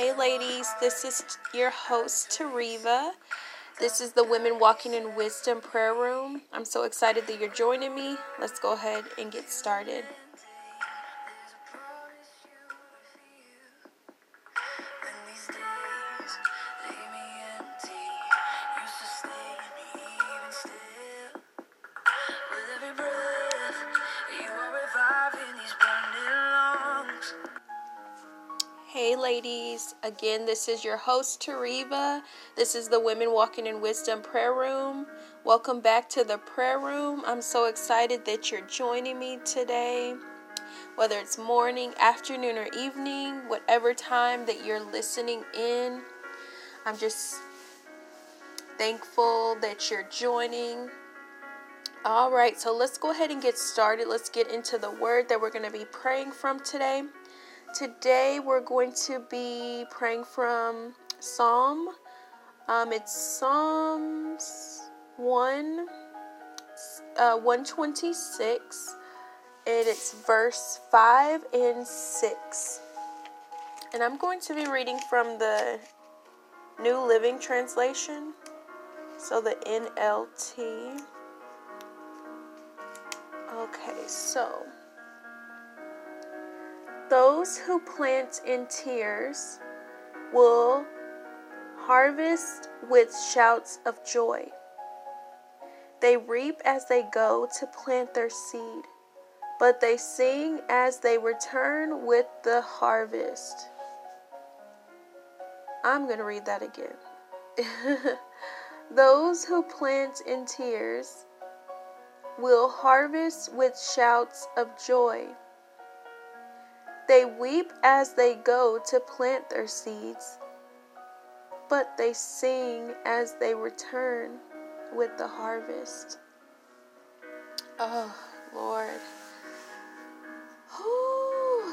Hey, ladies, this is your host, Tariva. This is the Women Walking in Wisdom prayer room. I'm so excited that you're joining me. Let's go ahead and get started. Hey, ladies. Again, this is your host, Tariva. This is the Women Walking in Wisdom prayer room. Welcome back to the prayer room. I'm so excited that you're joining me today. Whether it's morning, afternoon, or evening, whatever time that you're listening in, I'm just thankful that you're joining. All right, so let's go ahead and get started. Let's get into the word that we're going to be praying from today. Today we're going to be praying from Psalm. Um, it's Psalms 1, uh, 126, and it's verse 5 and 6. And I'm going to be reading from the New Living Translation, so the NLT. Okay, so. Those who plant in tears will harvest with shouts of joy. They reap as they go to plant their seed, but they sing as they return with the harvest. I'm going to read that again. Those who plant in tears will harvest with shouts of joy. They weep as they go to plant their seeds, but they sing as they return with the harvest. Oh, Lord.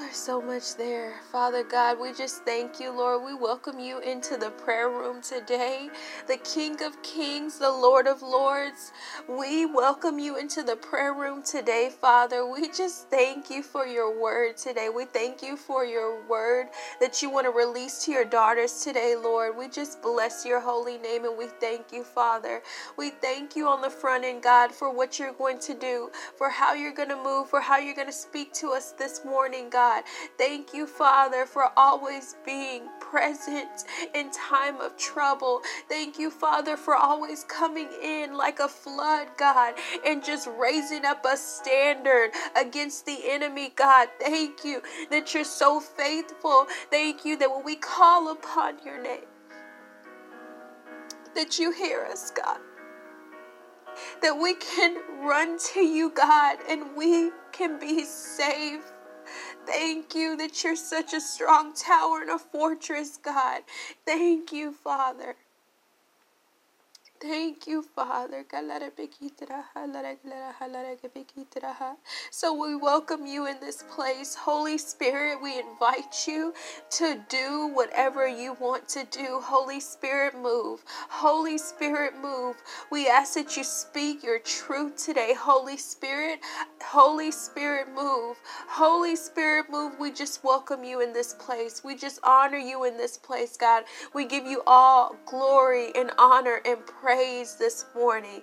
There's so much there. Father God, we just thank you, Lord. We welcome you into the prayer room today. The King of Kings, the Lord of Lords. We welcome you into the prayer room today, Father. We just thank you for your word today. We thank you for your word that you want to release to your daughters today, Lord. We just bless your holy name and we thank you, Father. We thank you on the front end, God, for what you're going to do, for how you're going to move, for how you're going to speak to us this morning, God. God. Thank you, Father, for always being present in time of trouble. Thank you, Father, for always coming in like a flood, God, and just raising up a standard against the enemy, God. Thank you that you're so faithful. Thank you that when we call upon your name, that you hear us, God. That we can run to you, God, and we can be saved. Thank you that you're such a strong tower and a fortress, God. Thank you, Father. Thank you, Father. So we welcome you in this place. Holy Spirit, we invite you to do whatever you want to do. Holy Spirit, move. Holy Spirit, move. We ask that you speak your truth today. Holy Spirit, Holy Spirit, move. Holy Spirit, move. We just welcome you in this place. We just honor you in this place, God. We give you all glory and honor and praise praise this morning.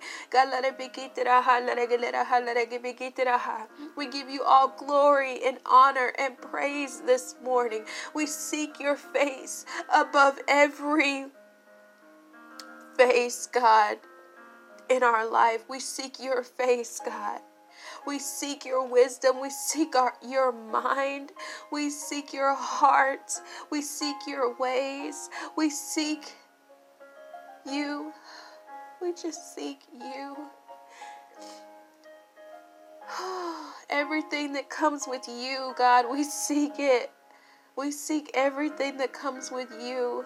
We give you all glory and honor and praise this morning. We seek your face above every face, God, in our life. We seek your face, God. We seek your wisdom. We seek our, your mind. We seek your heart. We seek your ways. We seek you. We just seek you. everything that comes with you, God, we seek it. We seek everything that comes with you.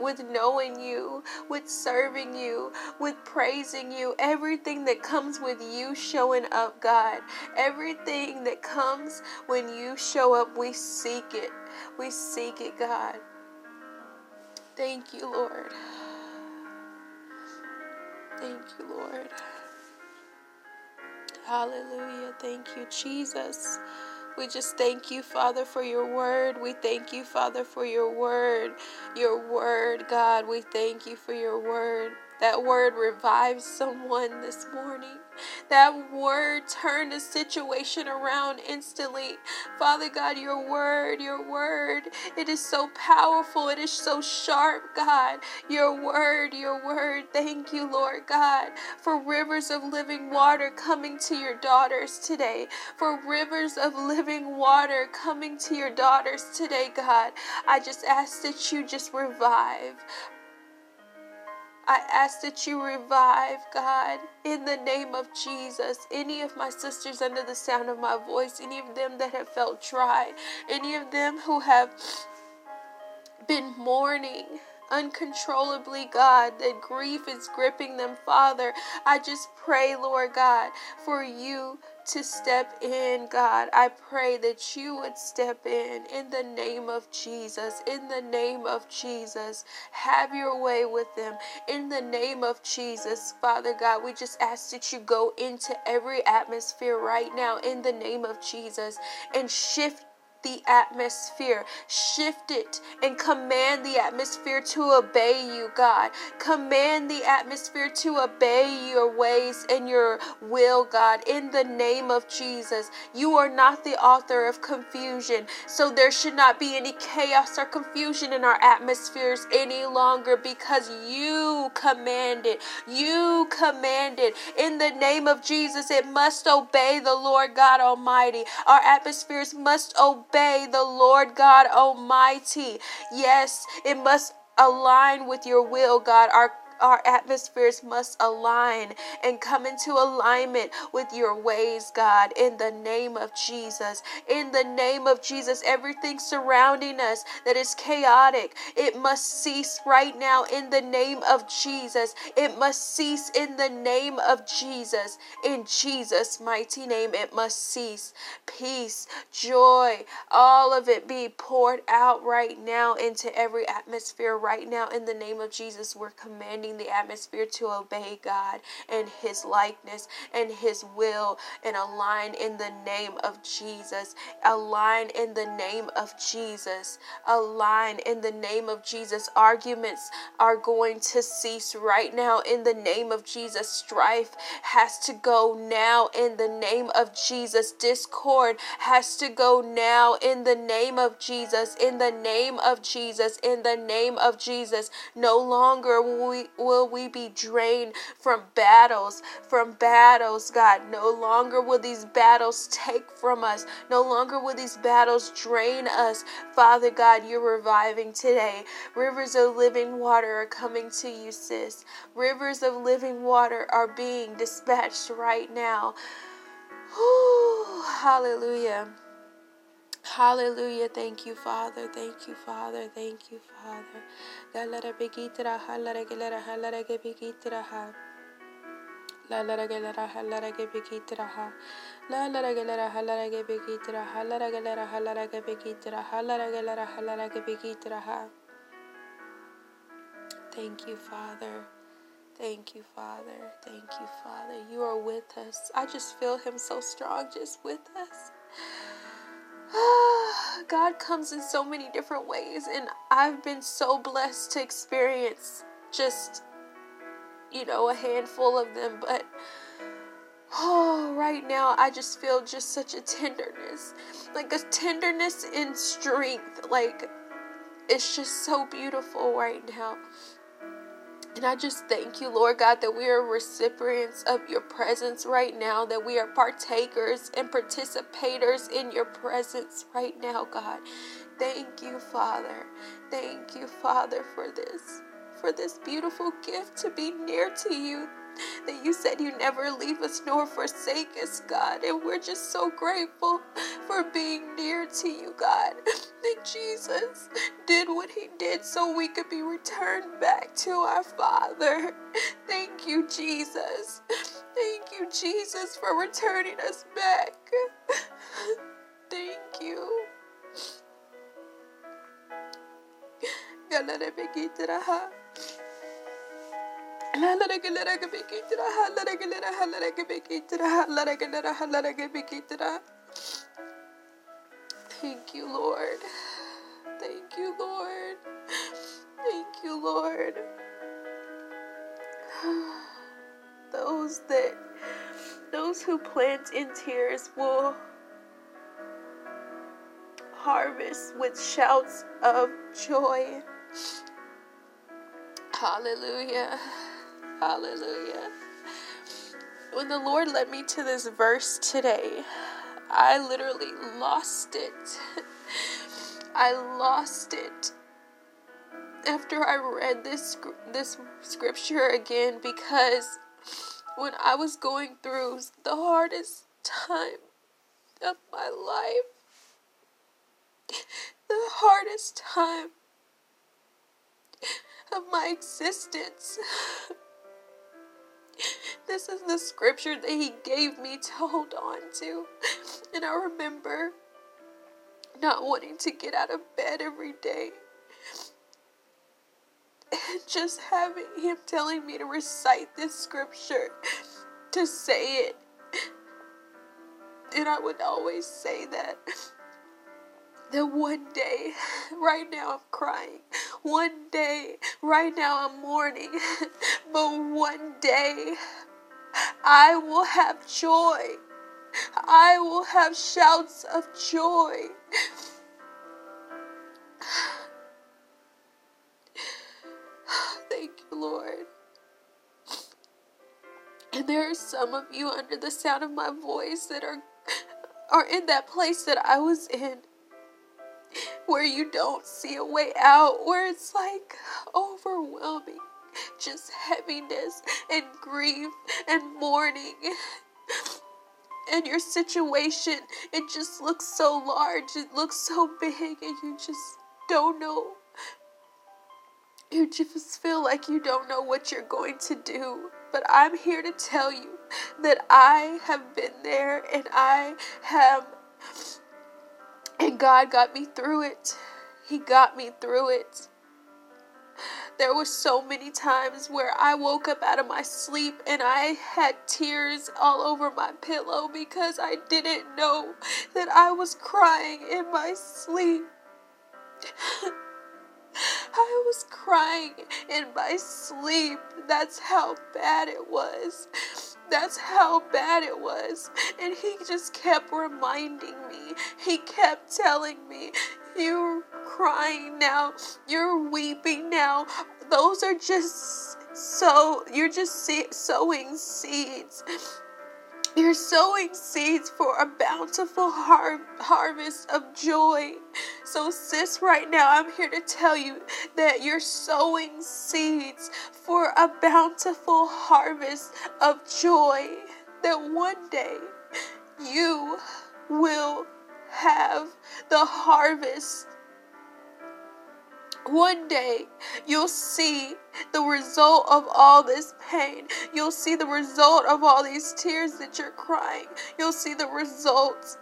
With knowing you, with serving you, with praising you, everything that comes with you showing up, God. Everything that comes when you show up, we seek it. We seek it, God. Thank you, Lord. Thank you, Lord. Hallelujah. Thank you, Jesus. We just thank you, Father, for your word. We thank you, Father, for your word. Your word, God. We thank you for your word. That word revives someone this morning. That word turned a situation around instantly. Father God, your word, your word, it is so powerful. It is so sharp, God. Your word, your word. Thank you, Lord God, for rivers of living water coming to your daughters today. For rivers of living water coming to your daughters today, God. I just ask that you just revive. I ask that you revive, God, in the name of Jesus. Any of my sisters under the sound of my voice, any of them that have felt dry, any of them who have been mourning uncontrollably, God, that grief is gripping them, Father. I just pray, Lord God, for you to step in, God. I pray that you would step in in the name of Jesus. In the name of Jesus. Have your way with them. In the name of Jesus, Father God, we just ask that you go into every atmosphere right now in the name of Jesus and shift the atmosphere. Shift it and command the atmosphere to obey you, God. Command the atmosphere to obey your ways and your will, God, in the name of Jesus. You are not the author of confusion, so there should not be any chaos or confusion in our atmospheres any longer because you command it. You command it. In the name of Jesus, it must obey the Lord God Almighty. Our atmospheres must obey obey the Lord God Almighty. Yes, it must align with your will, God. Our our atmospheres must align and come into alignment with your ways, God, in the name of Jesus. In the name of Jesus, everything surrounding us that is chaotic, it must cease right now in the name of Jesus. It must cease in the name of Jesus. In Jesus' mighty name, it must cease. Peace, joy, all of it be poured out right now into every atmosphere right now in the name of Jesus. We're commanding the atmosphere to obey God and His likeness and His will and align in the name of Jesus. Align in the name of Jesus. Align in the name of Jesus. Arguments are going to cease right now in the name of Jesus. Strife has to go now in the name of Jesus. Discord has to go now in the name of Jesus. In the name of Jesus. In the name of Jesus. No longer will we, will we be drained from battles, from battles, God. No longer will these battles take from us. No longer will these battles drain us. Father God, you're reviving today. Rivers of living water are coming to you, sis. Rivers of living water are being dispatched right now. Hallelujah. Hallelujah. Thank you, Father. Thank you, Father. Thank you, Father. Begitra halara gelara halara ge begitra ha. La lara gelara halara ge begitra ha. La lara gelara halara ge begitra ha. Lara gelara halara ge begitra ha. Lara gelara halara ge begitra ha. Thank you, Father. Thank you, Father. Thank you, Father. You are with us. I just feel Him so strong, just with us. God comes in so many different ways, and I've been so blessed to experience just, you know, a handful of them. But oh, right now, I just feel just such a tenderness like a tenderness in strength. Like, it's just so beautiful right now. And I just thank you, Lord God, that we are recipients of your presence right now, that we are partakers and participators in your presence right now, God. Thank you, Father. Thank you, Father, for this, for this beautiful gift to be near to you that you said you never leave us nor forsake us, God. And we're just so grateful for being near to you, God. That Jesus did what he did so we could be returned back to our Father. Thank you, Jesus. Thank you, Jesus, for returning us back. Thank you. Thank you, Lord. Thank you, Lord. Thank you, Lord. Those that those who plant in tears will harvest with shouts of joy. Hallelujah. Hallelujah. When the Lord led me to this verse today, I literally lost it. I lost it after I read this this scripture again because when I was going through the hardest time of my life, the hardest time of my existence. This is the scripture that he gave me to hold on to. And I remember not wanting to get out of bed every day. And just having him telling me to recite this scripture, to say it. And I would always say that. That one day, right now I'm crying. One day, right now I'm mourning. But one day, I will have joy. I will have shouts of joy. Thank you, Lord. And there are some of you under the sound of my voice that are are in that place that I was in where you don't see a way out, where it's like overwhelming just heaviness and grief and mourning. And your situation, it just looks so large, it looks so big, and you just don't know. You just feel like you don't know what you're going to do. But I'm here to tell you that I have been there and I have, and God got me through it. He got me through it. There were so many times where I woke up out of my sleep and I had tears all over my pillow because I didn't know that I was crying in my sleep. I was crying in my sleep. That's how bad it was. That's how bad it was. And he just kept reminding me. He kept telling me, You're crying now. You're weeping now. Those are just so, you're just sowing seeds. You're sowing seeds for a bountiful har- harvest of joy. So, sis, right now, I'm here to tell you that you're sowing seeds for a bountiful harvest of joy. That one day you will have the harvest one day, you'll see the result of all this pain. You'll see the result of all these tears that you're crying. You'll see the results.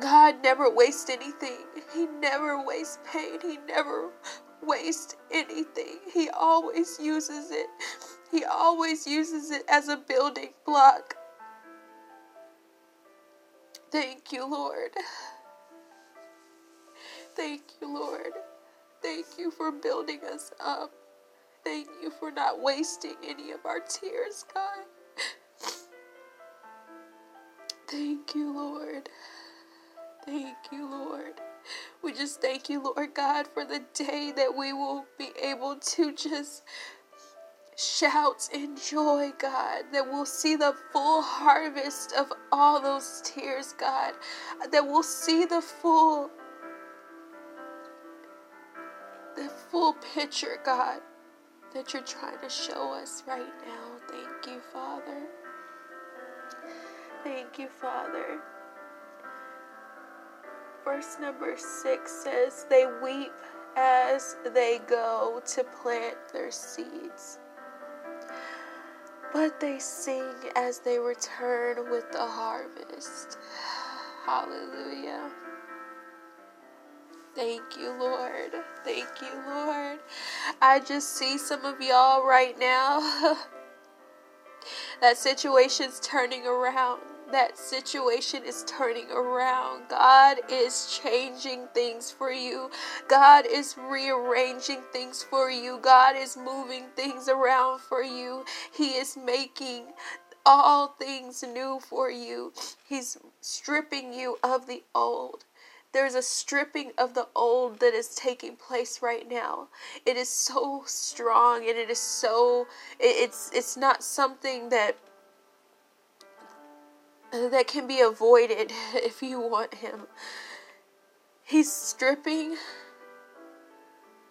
God never wastes anything. He never wastes pain. He never wastes anything. He always uses it. He always uses it as a building block. Thank you, Lord. Thank you, Lord. Thank you for building us up. Thank you for not wasting any of our tears, God. Thank you, Lord. Thank you, Lord. We just thank you, Lord God, for the day that we will be able to just shout in joy, God, that we'll see the full harvest of all those tears, God, that we'll see the full full picture, God, that you're trying to show us right now. Thank you, Father. Thank you, Father. Verse number six says, They weep as they go to plant their seeds, but they sing as they return with the harvest. Hallelujah. Thank you, Lord. Thank you, Lord. I just see some of y'all right now. that situation's turning around. that situation is turning around. God is changing things for you. God is rearranging things for you. God is moving things around for you. He is making all things new for you. He's stripping you of the old. There's a stripping of the old that is taking place right now. It is so strong and it is so it's it's not something that that can be avoided if you want him. He's stripping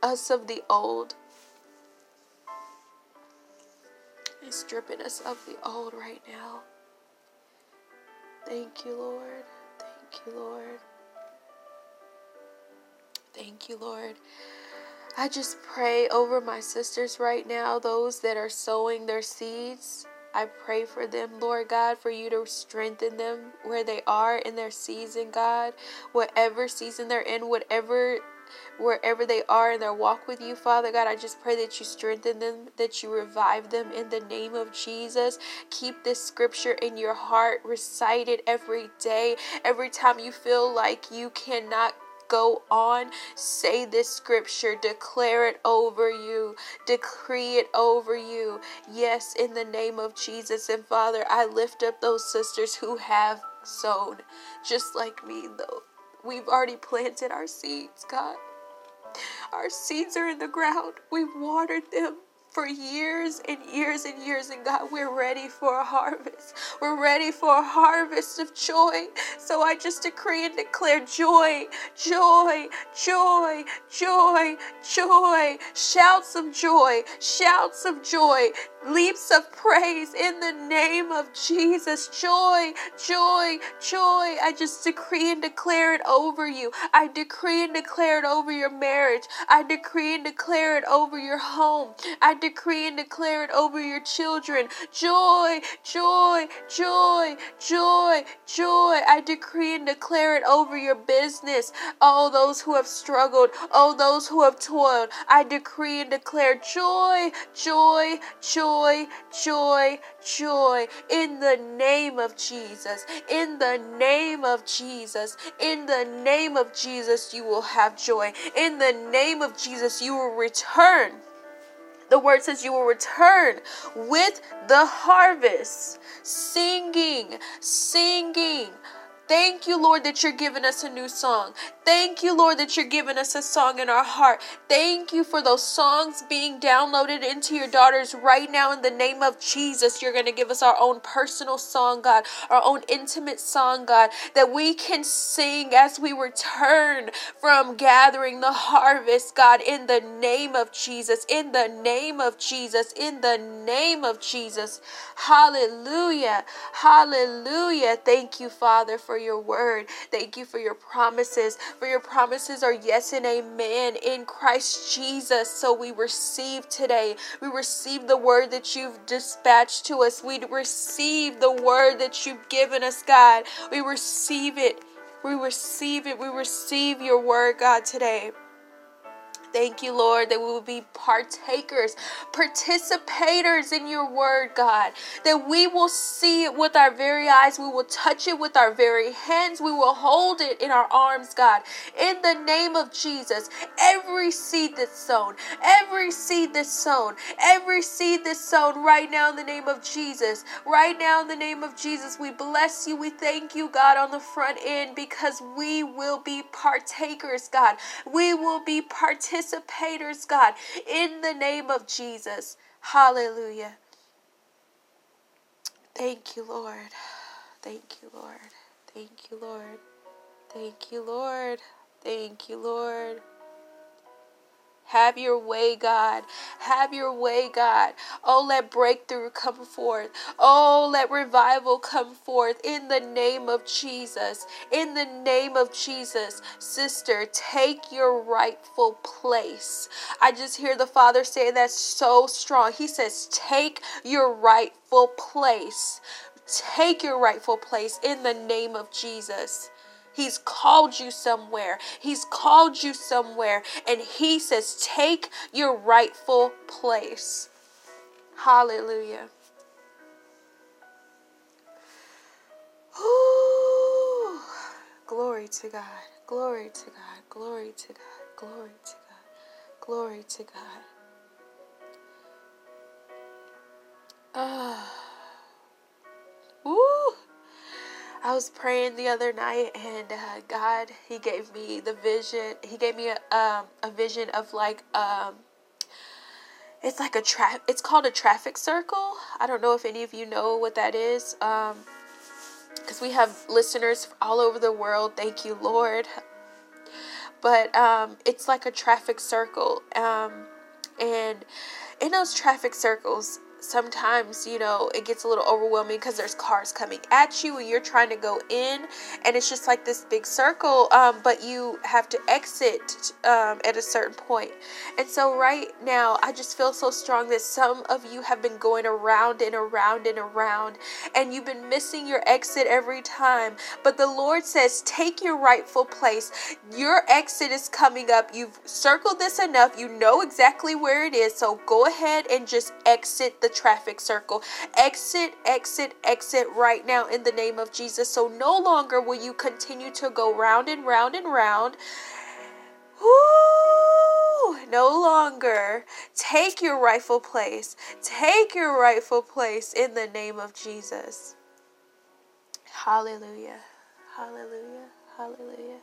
us of the old. He's stripping us of the old right now. Thank you, Lord. Thank you, Lord. Thank you, Lord. I just pray over my sisters right now, those that are sowing their seeds. I pray for them, Lord God, for you to strengthen them where they are in their season, God. Whatever season they're in, whatever wherever they are in their walk with you, Father God. I just pray that you strengthen them, that you revive them in the name of Jesus. Keep this scripture in your heart, recite it every day. Every time you feel like you cannot go on, say this scripture, declare it over you, decree it over you. Yes, in the name of Jesus. And Father, I lift up those sisters who have sown, just like me, though. We've already planted our seeds, God. Our seeds are in the ground. We've watered them for years and years and years. And God, we're ready for a harvest. We're ready for a harvest of joy. So I just decree and declare joy, joy, joy, joy, joy, shouts of joy, shouts of joy, leaps of praise in the name of Jesus. Joy, joy, joy. I just decree and declare it over you. I decree and declare it over your marriage. I decree and declare it over your home. I decree and declare it over your children. Joy, joy, joy, joy, joy. I decree and declare it over your business. All those who have struggled, all those who have toiled. I decree and declare joy, joy joy, joy, joy in the name of Jesus. In the name of Jesus. In the name of Jesus, you will have joy. In the name of Jesus, you will return. The word says you will return with the harvest, singing, singing Thank you, Lord, that you're giving us a new song. Thank you, Lord, that you're giving us a song in our heart. Thank you for those songs being downloaded into your daughters right now in the name of Jesus. You're going to give us our own personal song, God, our own intimate song, God, that we can sing as we return from gathering the harvest, God, in the name of Jesus, in the name of Jesus, in the name of Jesus. Hallelujah. Hallelujah. Thank you, Father, for your word. Thank you for your promises. For your promises are yes and amen in Christ Jesus. So we receive today. We receive the word that you've dispatched to us. We receive the word that you've given us, God. We receive it. We receive it. We receive your word, God, today. Thank you, Lord, that we will be partakers, participators in your word, God. That we will see it with our very eyes. We will touch it with our very hands. We will hold it in our arms, God. In the name of Jesus, every seed that's sown, every seed that's sown, every seed that's sown right now in the name of Jesus, right now in the name of Jesus, we bless you. We thank you, God, on the front end because we will be partakers, God. We will be participators participators, God, in the name of Jesus. Hallelujah. Thank you, Lord. Thank you, Lord. Thank you, Lord. Thank you, Lord. Thank you, Lord. Have your way, God. Have your way, God. Oh, let breakthrough come forth. Oh, let revival come forth in the name of Jesus. In the name of Jesus. Sister, take your rightful place. I just hear the Father say that's so strong. He says, Take your rightful place. Take your rightful place in the name of Jesus. He's called you somewhere. He's called you somewhere. And He says, take your rightful place. Hallelujah. Ooh, glory to God. Glory to God. Glory to God. Glory to God. Glory to God. Ah. I was praying the other night, and uh, God, He gave me the vision. He gave me a um, a vision of like um, it's like a trap. It's called a traffic circle. I don't know if any of you know what that is. Um, because we have listeners all over the world. Thank you, Lord. But um, it's like a traffic circle, um, and in those traffic circles, sometimes you know it gets a little overwhelming because there's cars coming at you and you're trying to go in and it's just like this big circle um, but you have to exit um, at a certain point. And so right now i just feel so strong that some of you have been going around and around and around and you've been missing your exit every time. But the lord says take your rightful place. Your exit is coming up. You've circled this enough. You know exactly where it is. So go ahead and just exit the the traffic circle. Exit, exit, exit right now in the name of Jesus. So no longer will you continue to go round and round and round. Woo! No longer. Take your rightful place. Take your rightful place in the name of Jesus. Hallelujah. Hallelujah. Hallelujah.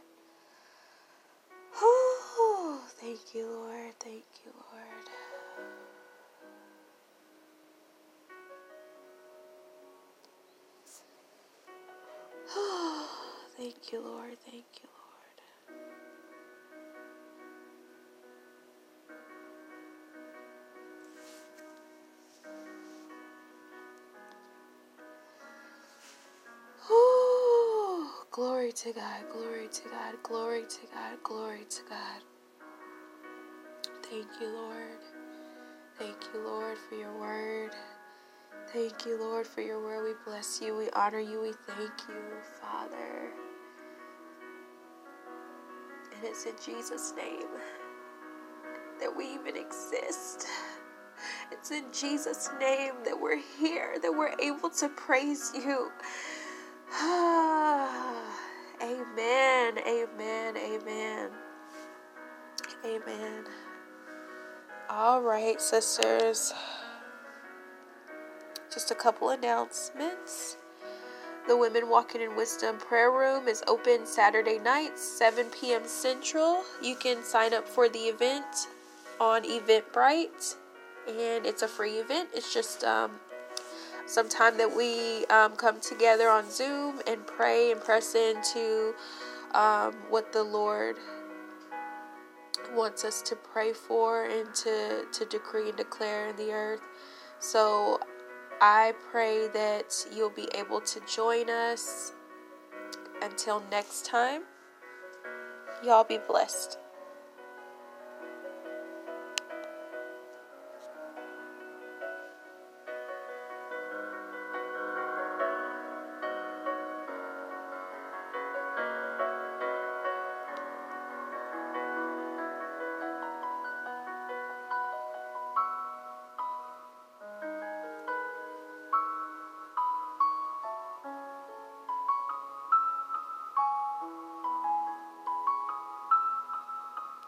Whew. Thank you, Lord. Thank you, Lord. Thank you, Lord. Thank you, Lord. Ooh, glory to God, glory to God, glory to God, glory to God. Thank you, Lord. Thank you, Lord, for your word. Thank you, Lord, for your word. We bless you. We honor you. We thank you, Father. It's in Jesus' name that we even exist. It's in Jesus' name that we're here, that we're able to praise you. amen, amen, amen. Amen. All right, sisters. Just a couple announcements. The Women Walking in Wisdom prayer room is open Saturday nights, 7 p.m. Central. You can sign up for the event on Eventbrite, and it's a free event. It's just um, some time that we um, come together on Zoom and pray and press into um, what the Lord wants us to pray for and to, to decree and declare in the earth. So I pray that you'll be able to join us. Until next time, y'all be blessed.